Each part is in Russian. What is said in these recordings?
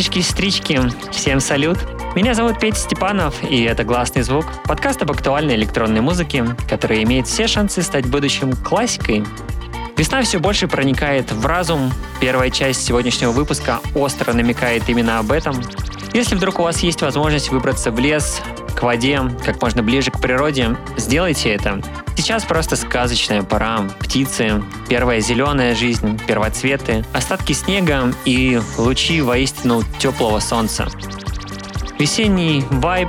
Братишки и сестрички, всем салют! Меня зовут Петя Степанов, и это «Гласный звук» — подкаст об актуальной электронной музыке, который имеет все шансы стать будущим классикой. Весна все больше проникает в разум. Первая часть сегодняшнего выпуска остро намекает именно об этом. Если вдруг у вас есть возможность выбраться в лес, к воде, как можно ближе к природе, сделайте это. Сейчас просто сказочная пора. Птицы, первая зеленая жизнь, первоцветы, остатки снега и лучи воистину теплого солнца. Весенний вайб,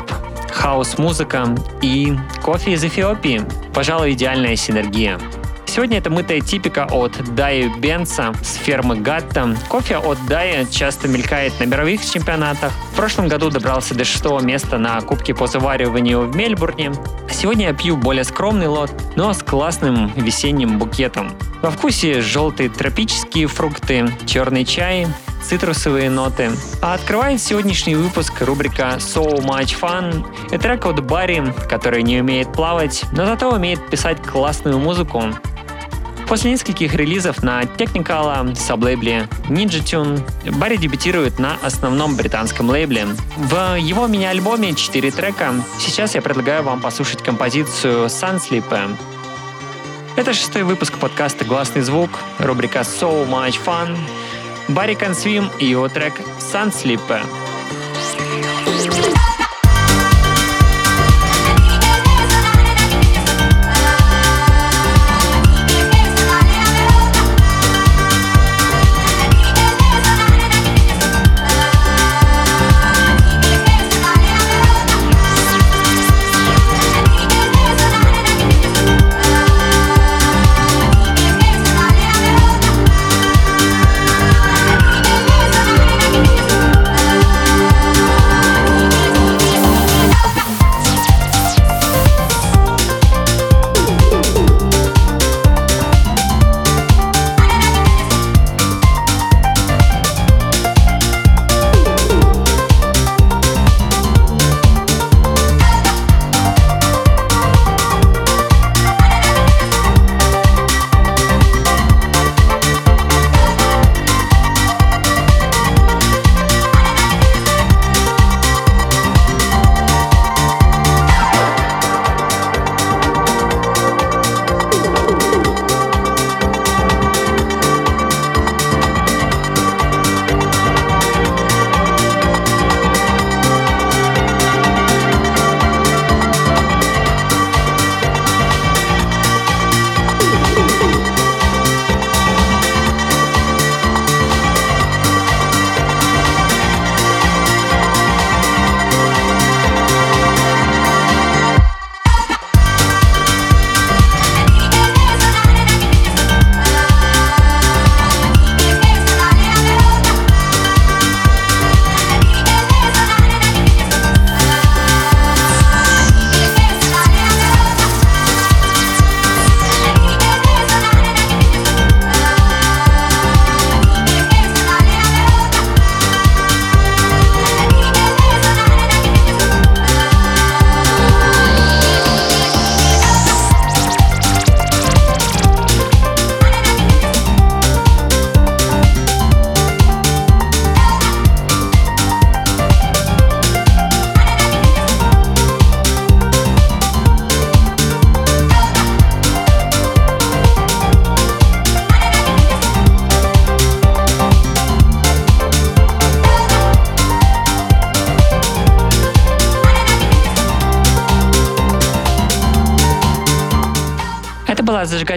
хаос-музыка и кофе из Эфиопии. Пожалуй, идеальная синергия. Сегодня это мытая типика от Дайи Бенца с фермы Гатта. Кофе от Дайи часто мелькает на мировых чемпионатах. В прошлом году добрался до шестого места на Кубке по завариванию в Мельбурне. Сегодня я пью более скромный лот, но с классным весенним букетом. Во вкусе желтые тропические фрукты, черный чай, цитрусовые ноты. А открывает сегодняшний выпуск рубрика So Much Fun. Это трек от Барри, который не умеет плавать, но зато умеет писать классную музыку. После нескольких релизов на Technical, саблейбле Ninja Tune, Барри дебютирует на основном британском лейбле. В его мини-альбоме 4 трека. Сейчас я предлагаю вам послушать композицию Sunsleep. Это шестой выпуск подкаста «Гласный звук», рубрика So Much Fun. Барри Консвим и его трек Sunsleep. была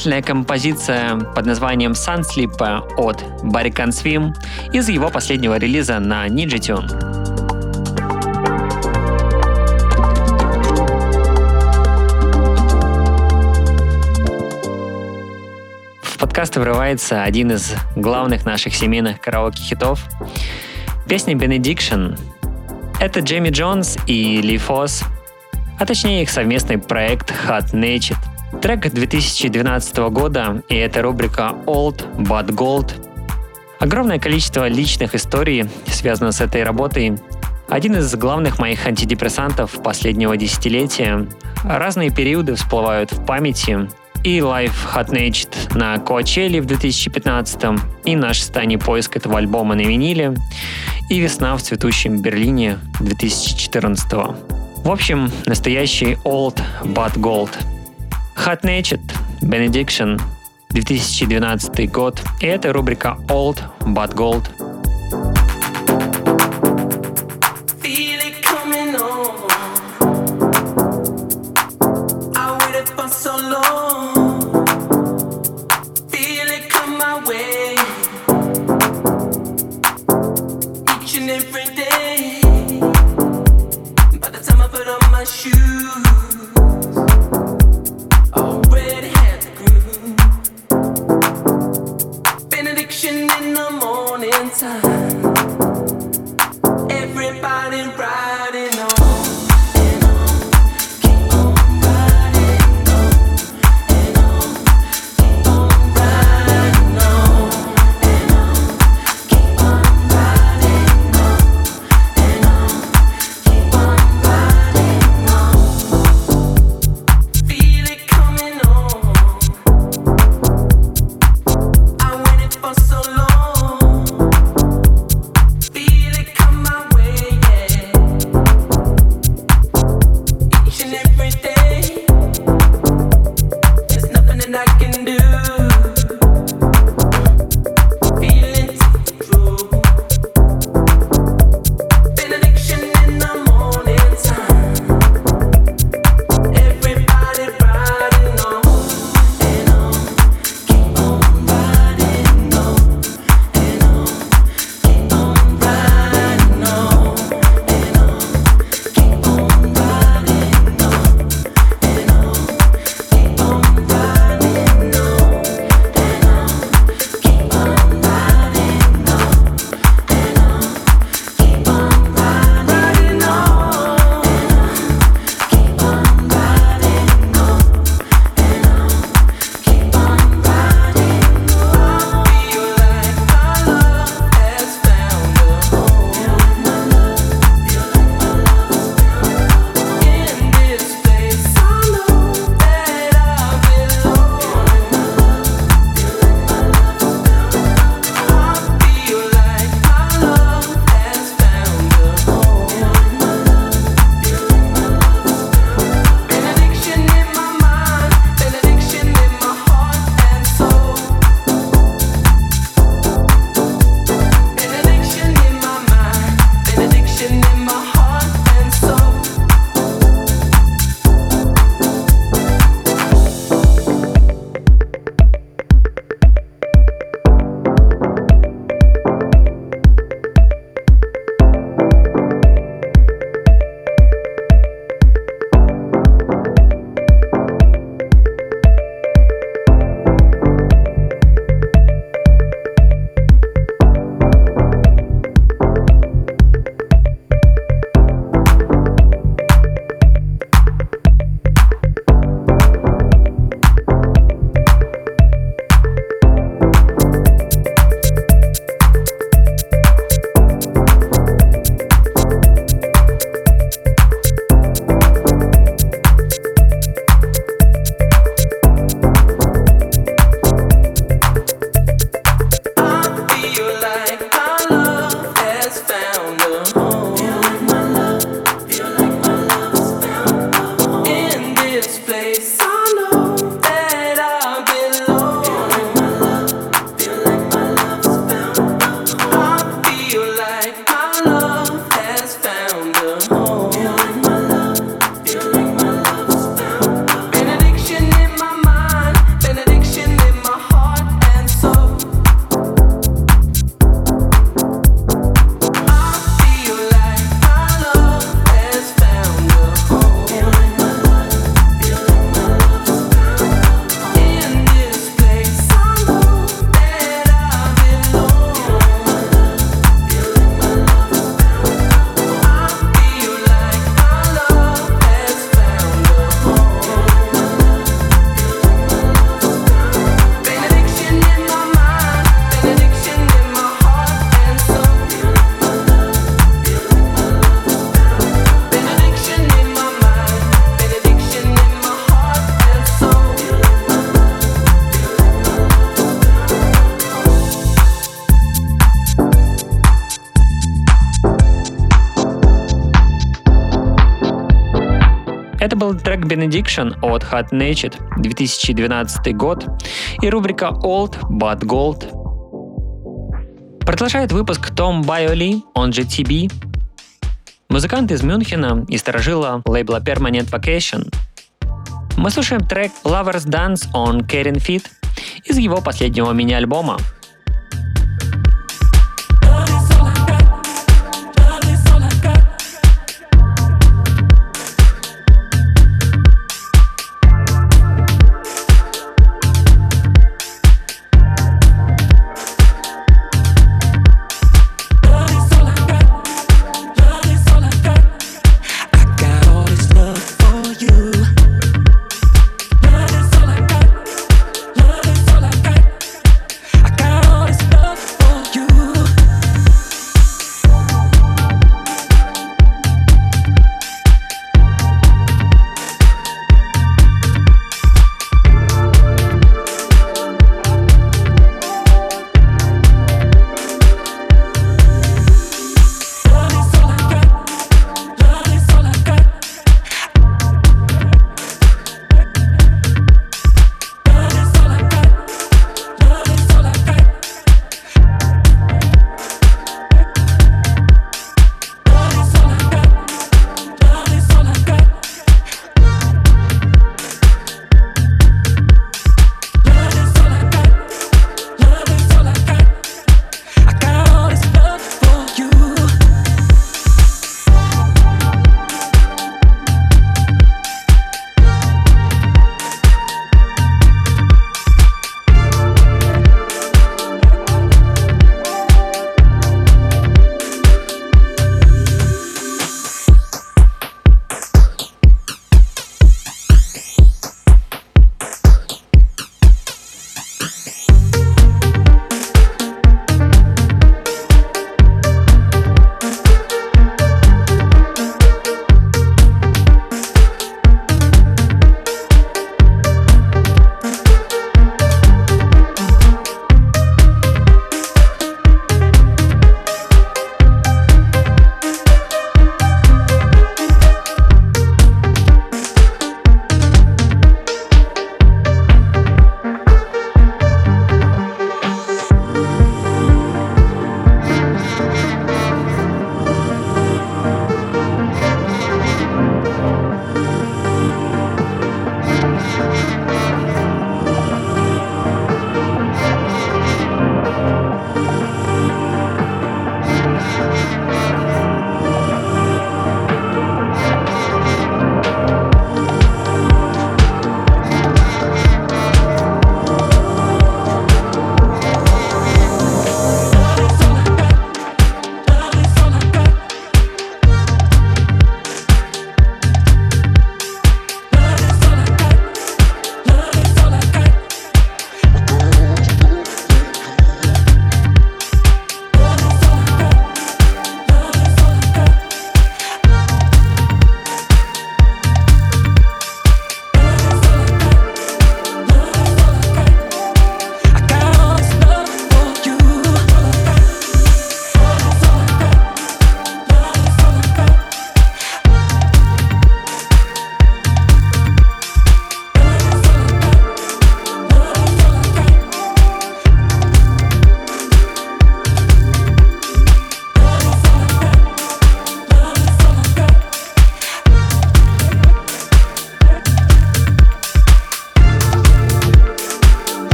зажигательная композиция под названием Sunsleep от Barry Swim из его последнего релиза на Ninja Tune. В подкаст врывается один из главных наших семейных караоке-хитов. Песня Benediction. Это Джейми Джонс и Ли Фосс, а точнее их совместный проект Hot Naked – Трек 2012 года, и это рубрика Old But Gold. Огромное количество личных историй связано с этой работой. Один из главных моих антидепрессантов последнего десятилетия. Разные периоды всплывают в памяти, и Life Hot Naked на Coachella в 2015 и наш станий поиск этого альбома на виниле, и «Весна в цветущем Берлине» 2014 В общем, настоящий old but gold. Hot Natured, Benediction, 2012 год. И это рубрика Old but Gold – был трек Benediction от Hot Naked, 2012 год, и рубрика Old But Gold. Продолжает выпуск Том Байоли, он же TB. Музыкант из Мюнхена и сторожила лейбла Permanent Vacation. Мы слушаем трек Lovers Dance on Karen Fit из его последнего мини-альбома –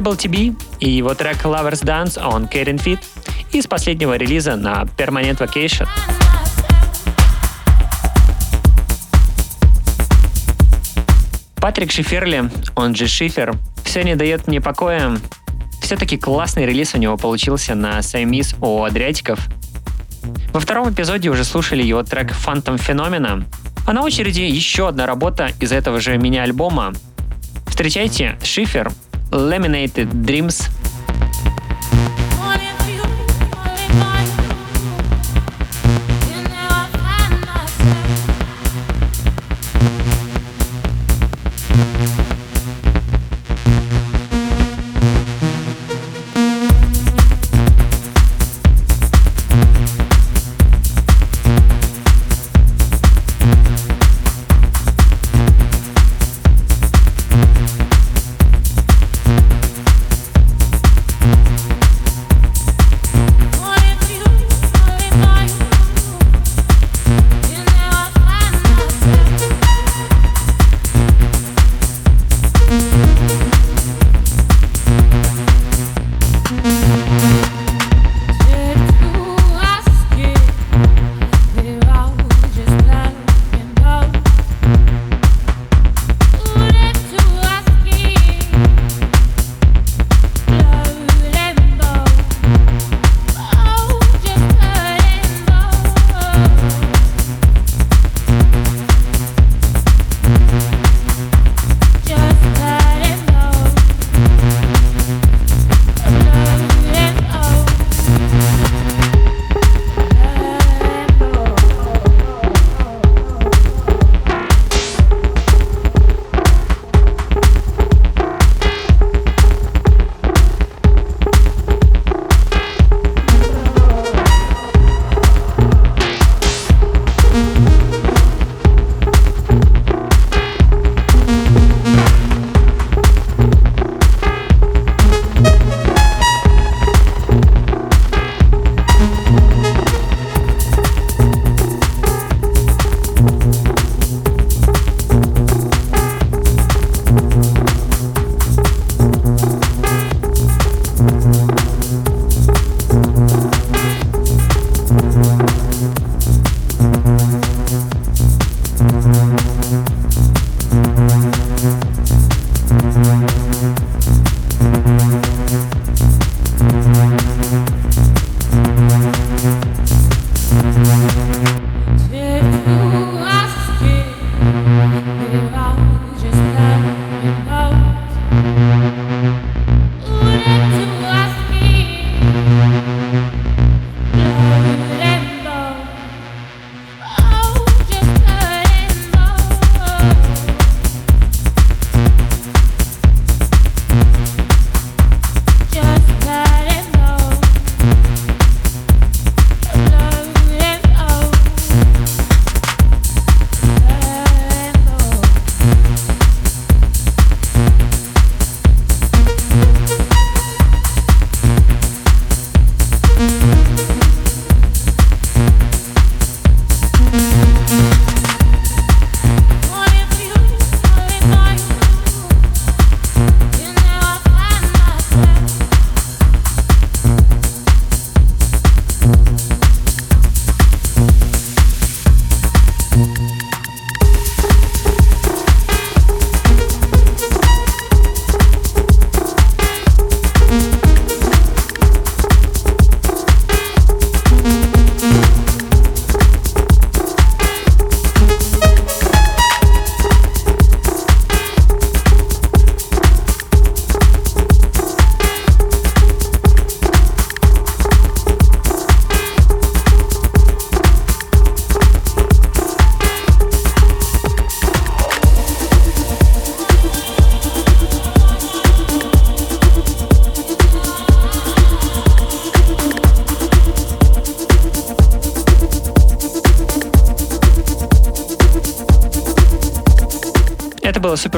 Был TB и его трек Lovers Dance on Karen Fit из последнего релиза на Permanent Vacation. Патрик Шиферли, он же Шифер, все не дает мне покоя. Все-таки классный релиз у него получился на Саймис у Адриатиков. Во втором эпизоде уже слушали его трек Phantom Phenomena, а на очереди еще одна работа из этого же мини-альбома. Встречайте, Шифер Laminated Dreams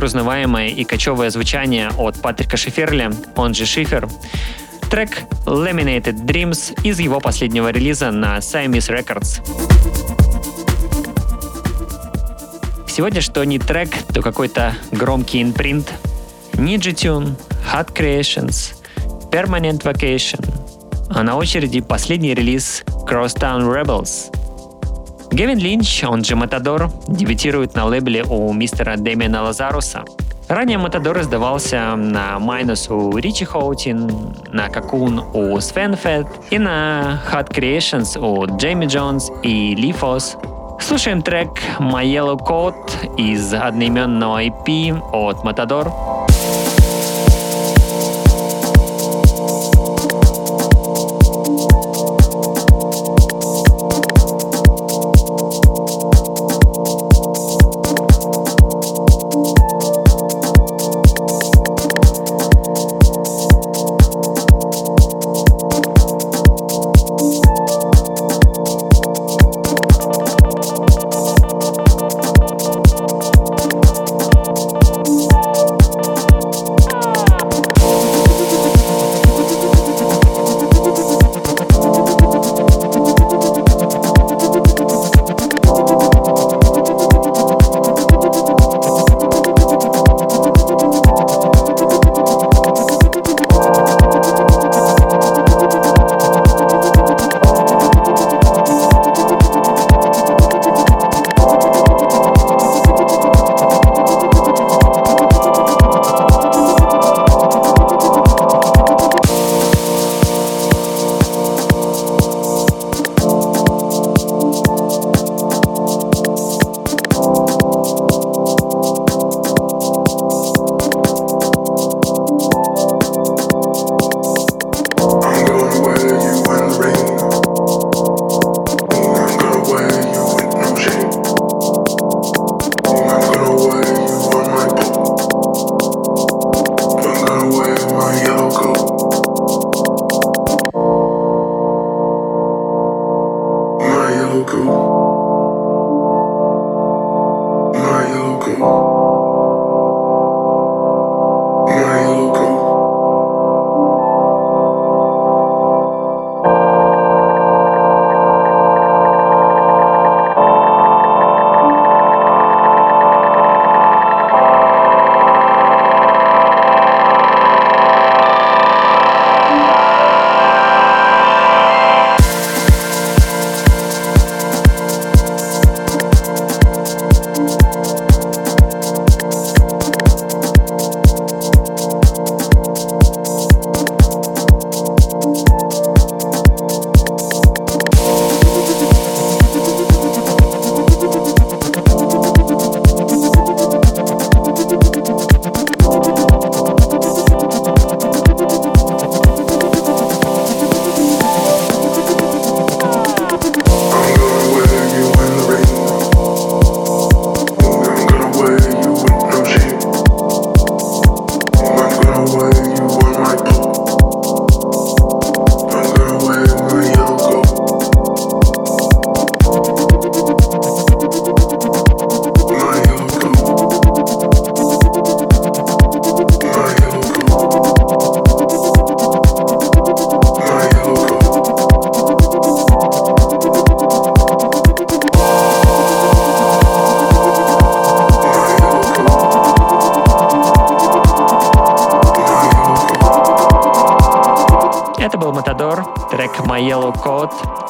супер узнаваемое и кочевое звучание от Патрика Шиферли, он же Шифер. Трек Laminated Dreams из его последнего релиза на Siamese Records. Сегодня что не трек, то какой-то громкий инпринт. Ninja Tune, Hot Creations, Permanent Vacation. А на очереди последний релиз Crosstown Rebels — Гевин Линч, он же Матадор, дебютирует на лейбле у мистера Дэмиана Лазаруса. Ранее Матадор издавался на Minus у Ричи Хоутин, на Cocoon у Свен Фетт и на Hot Creations у Джейми Джонс и Ли Фос. Слушаем трек My Yellow Coat из одноименного EP от Matador. Matador,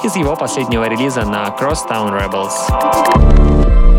из его последнего релиза на Crosstown Rebels.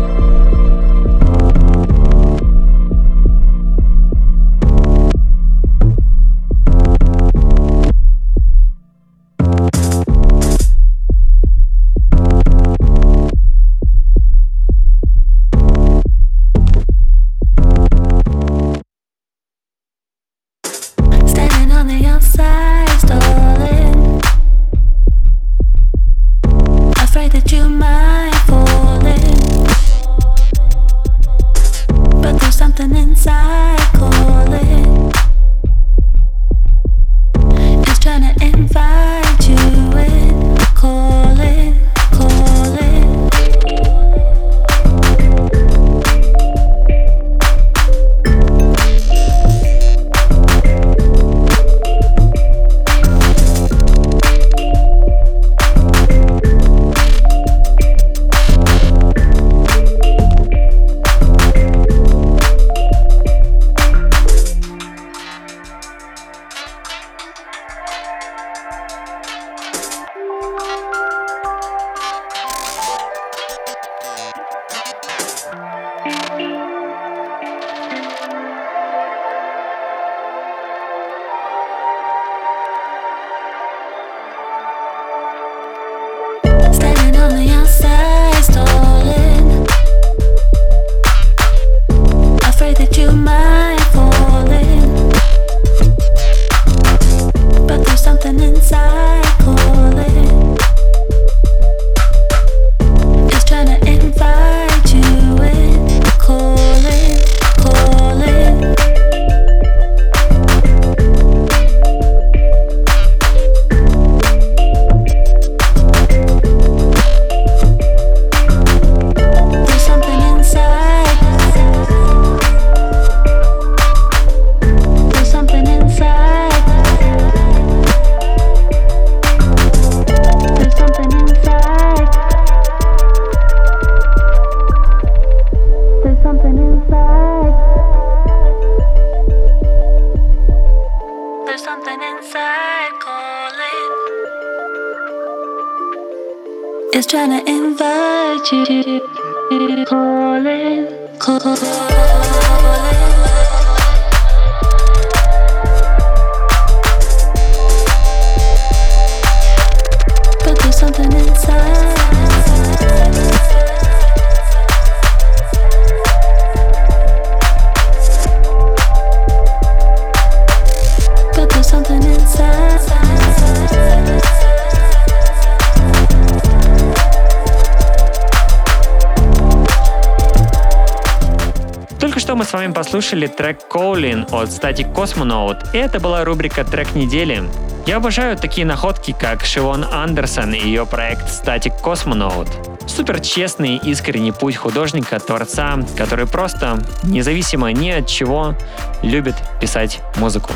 Вами послушали трек Calling от Static Cosmonaut, и это была рубрика «Трек недели». Я обожаю такие находки, как Шивон Андерсон и ее проект Static Cosmonaut. Супер честный, искренний путь художника-творца, который просто, независимо ни от чего, любит писать музыку.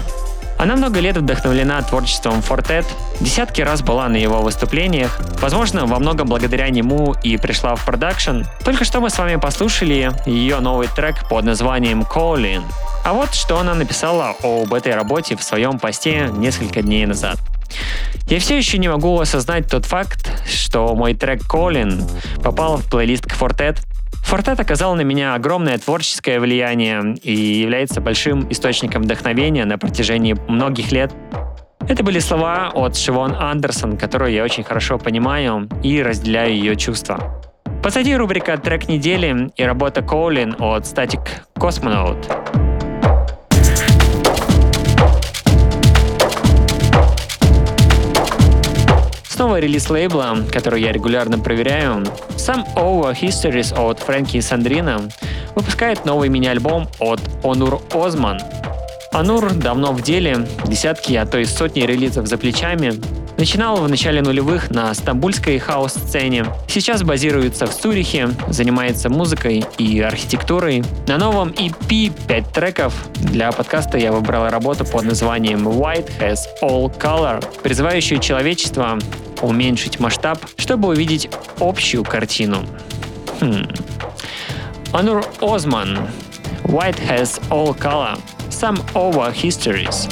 Она много лет вдохновлена творчеством Fortet, десятки раз была на его выступлениях, возможно, во многом благодаря нему и пришла в продакшн. Только что мы с вами послушали ее новый трек под названием Calling. А вот что она написала об этой работе в своем посте несколько дней назад. Я все еще не могу осознать тот факт, что мой трек Calling попал в плейлист Fortet Фортет оказал на меня огромное творческое влияние и является большим источником вдохновения на протяжении многих лет. Это были слова от Шивон Андерсон, которую я очень хорошо понимаю и разделяю ее чувства. Позади рубрика «Трек недели» и работа Коулин от Static Cosmonaut. Снова релиз лейбла, который я регулярно проверяю. Сам Over Histories от Фрэнки Сандрина выпускает новый мини-альбом от Онур Озман. Анур давно в деле, десятки, а то и сотни релизов за плечами. Начинал в начале нулевых на стамбульской хаос-сцене. Сейчас базируется в Цюрихе, занимается музыкой и архитектурой. На новом EP 5 треков. Для подкаста я выбрал работу под названием White Has All Color, призывающую человечество уменьшить масштаб, чтобы увидеть общую картину. Хм. Анур Озман. White has all color. Some over histories.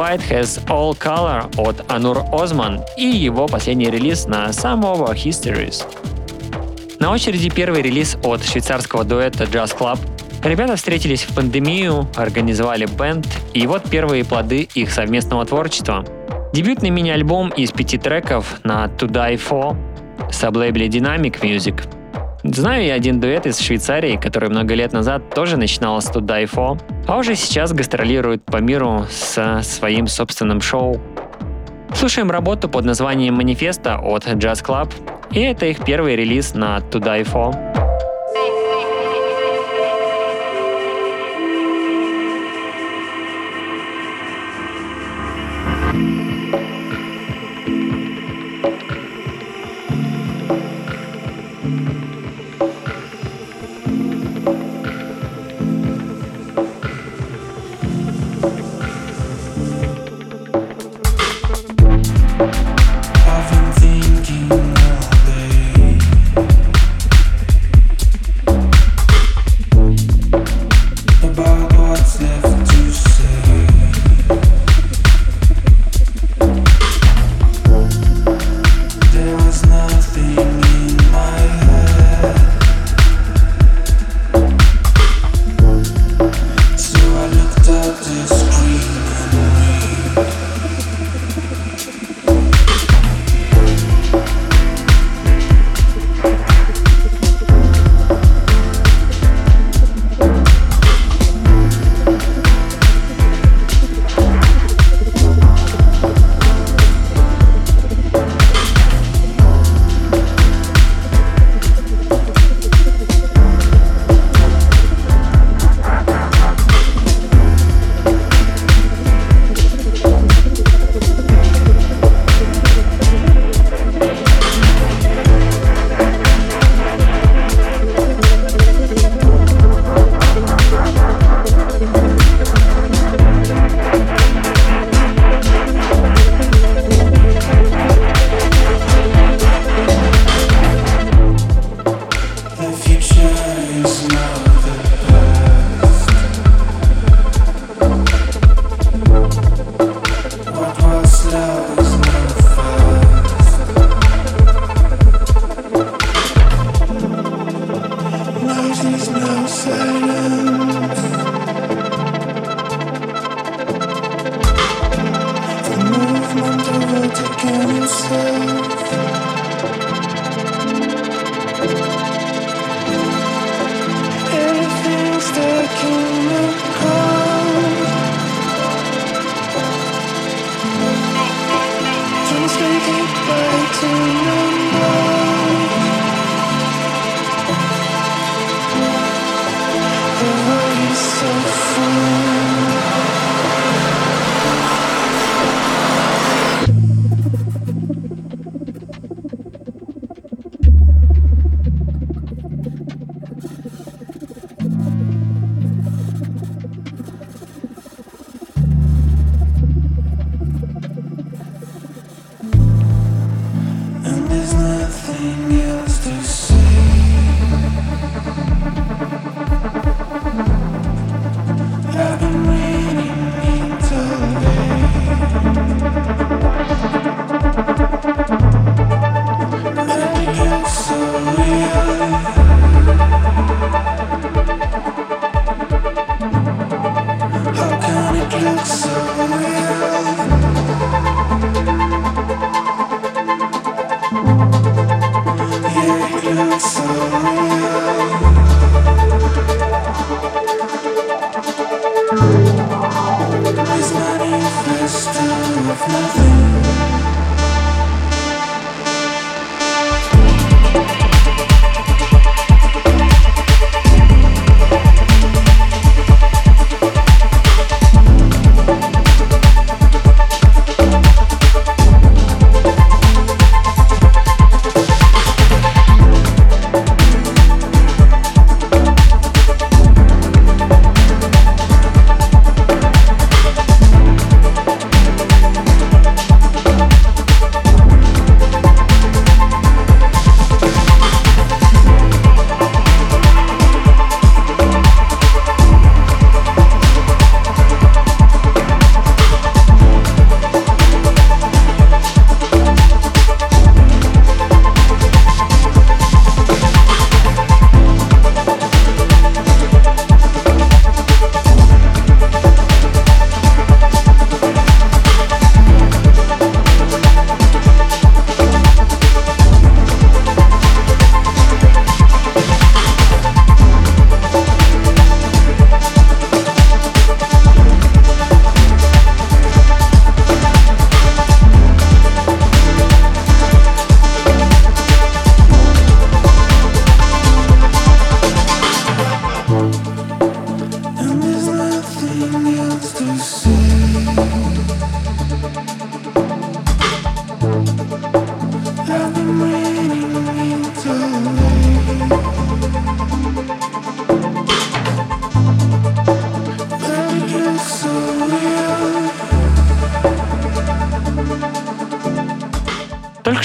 White Has All Color от Анур Озман и его последний релиз на Over Histories. На очереди первый релиз от швейцарского дуэта Jazz Club. Ребята встретились в пандемию, организовали бенд, и вот первые плоды их совместного творчества. Дебютный мини-альбом из пяти треков на To Die For с облейбле Dynamic Music – Знаю я один дуэт из Швейцарии, который много лет назад тоже начинал с To Die For, а уже сейчас гастролирует по миру со своим собственным шоу. Слушаем работу под названием «Манифеста» от Jazz Club, и это их первый релиз на To Die For.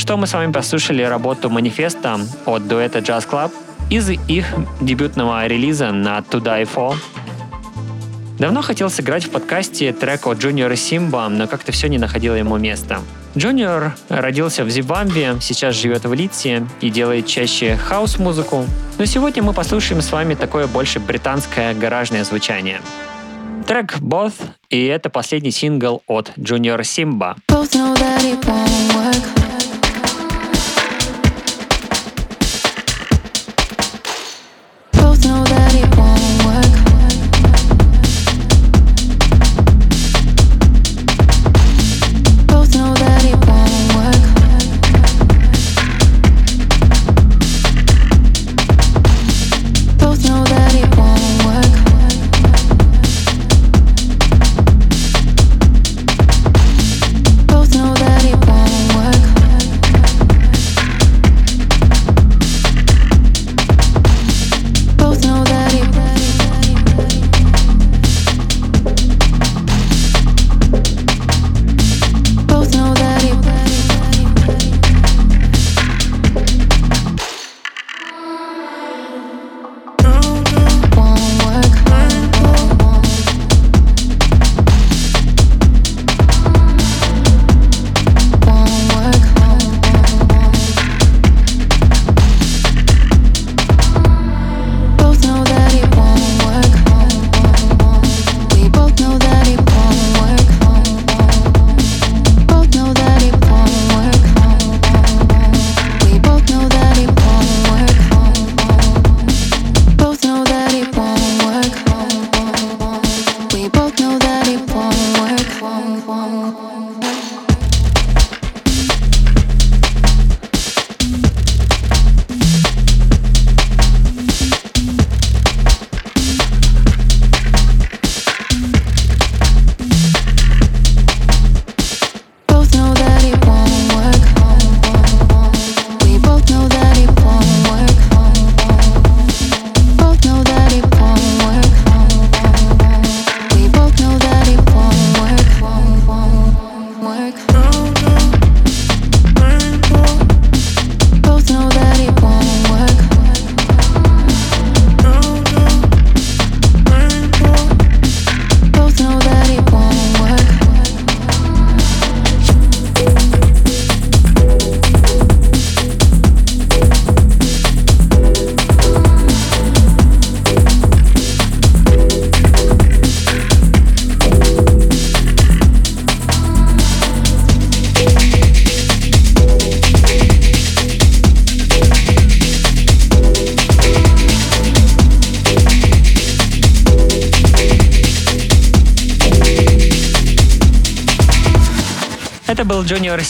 Что мы с вами послушали работу манифеста от дуэта Jazz Club из их дебютного релиза на To Die For. Давно хотел сыграть в подкасте трек от Junior Симба, но как-то все не находило ему места. Junior родился в Зимбабве, сейчас живет в Литсе и делает чаще хаос-музыку. Но сегодня мы послушаем с вами такое больше британское гаражное звучание. Трек Both, и это последний сингл от Junior Simba. Both know that it won't work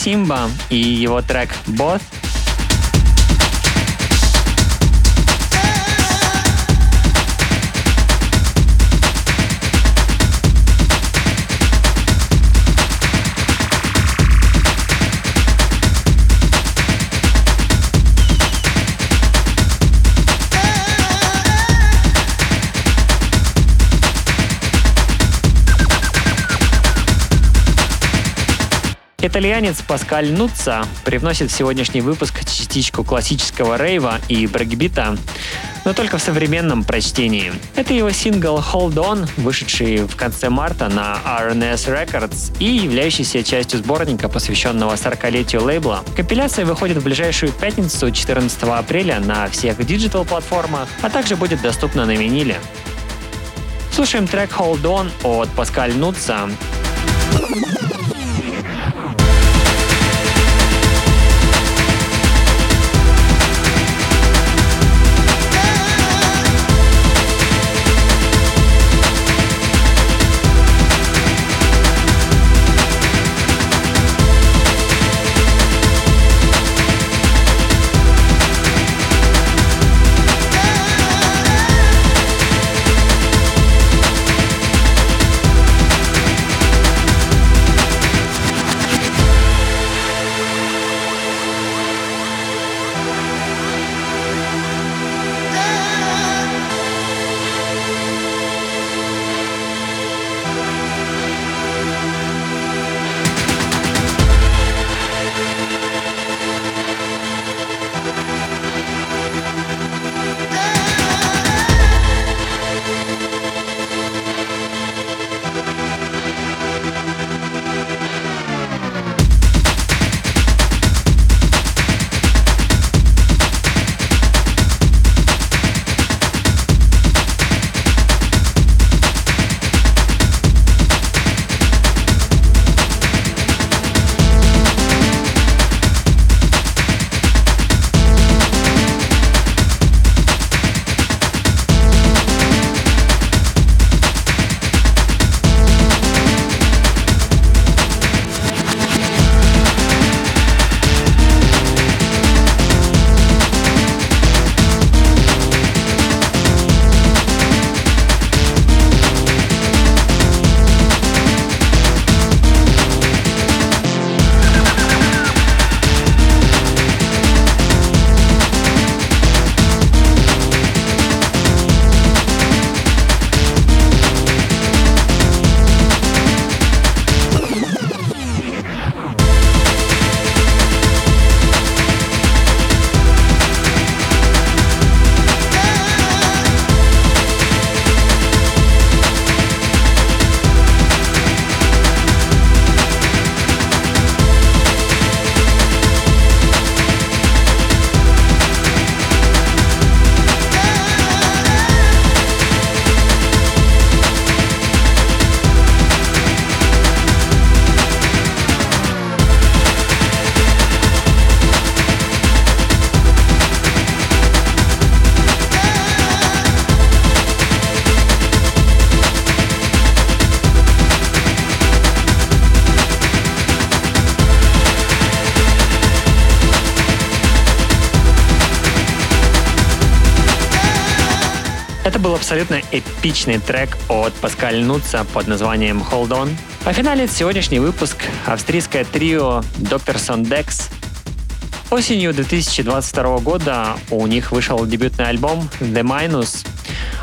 Simba и его трек «Both», Итальянец Паскаль Нуца привносит в сегодняшний выпуск частичку классического рейва и брейкбита, но только в современном прочтении. Это его сингл Hold On, вышедший в конце марта на R&S Records и являющийся частью сборника, посвященного 40-летию лейбла. Компиляция выходит в ближайшую пятницу 14 апреля на всех диджитал-платформах, а также будет доступна на виниле. Слушаем трек Hold On от Паскаль Нутца. Абсолютно эпичный трек от Паскаль Нуца под названием Hold On. А финалит сегодняшний выпуск австрийское трио Doctorson Dex. Осенью 2022 года у них вышел дебютный альбом The Minus,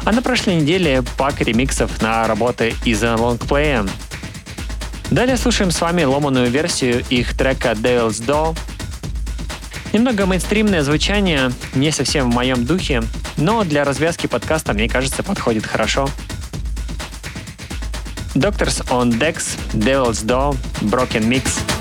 а на прошлой неделе пак ремиксов на работы из лонгплея. Далее слушаем с вами ломаную версию их трека Devil's Doll. Немного мейнстримное звучание, не совсем в моем духе, но для развязки подкаста, мне кажется, подходит хорошо. Doctors on Dex, Devil's Doll, Broken Mix.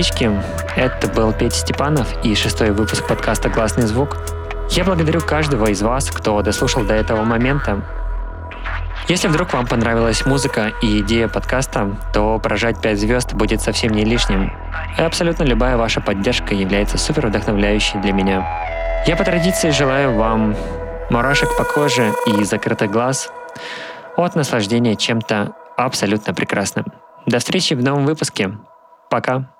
Братишки-сестрички, это был Петя Степанов и шестой выпуск подкаста «Классный звук». Я благодарю каждого из вас, кто дослушал до этого момента. Если вдруг вам понравилась музыка и идея подкаста, то прожать 5 звезд будет совсем не лишним. И абсолютно любая ваша поддержка является супер вдохновляющей для меня. Я по традиции желаю вам мурашек по коже и закрытых глаз от наслаждения чем-то абсолютно прекрасным. До встречи в новом выпуске. Пока.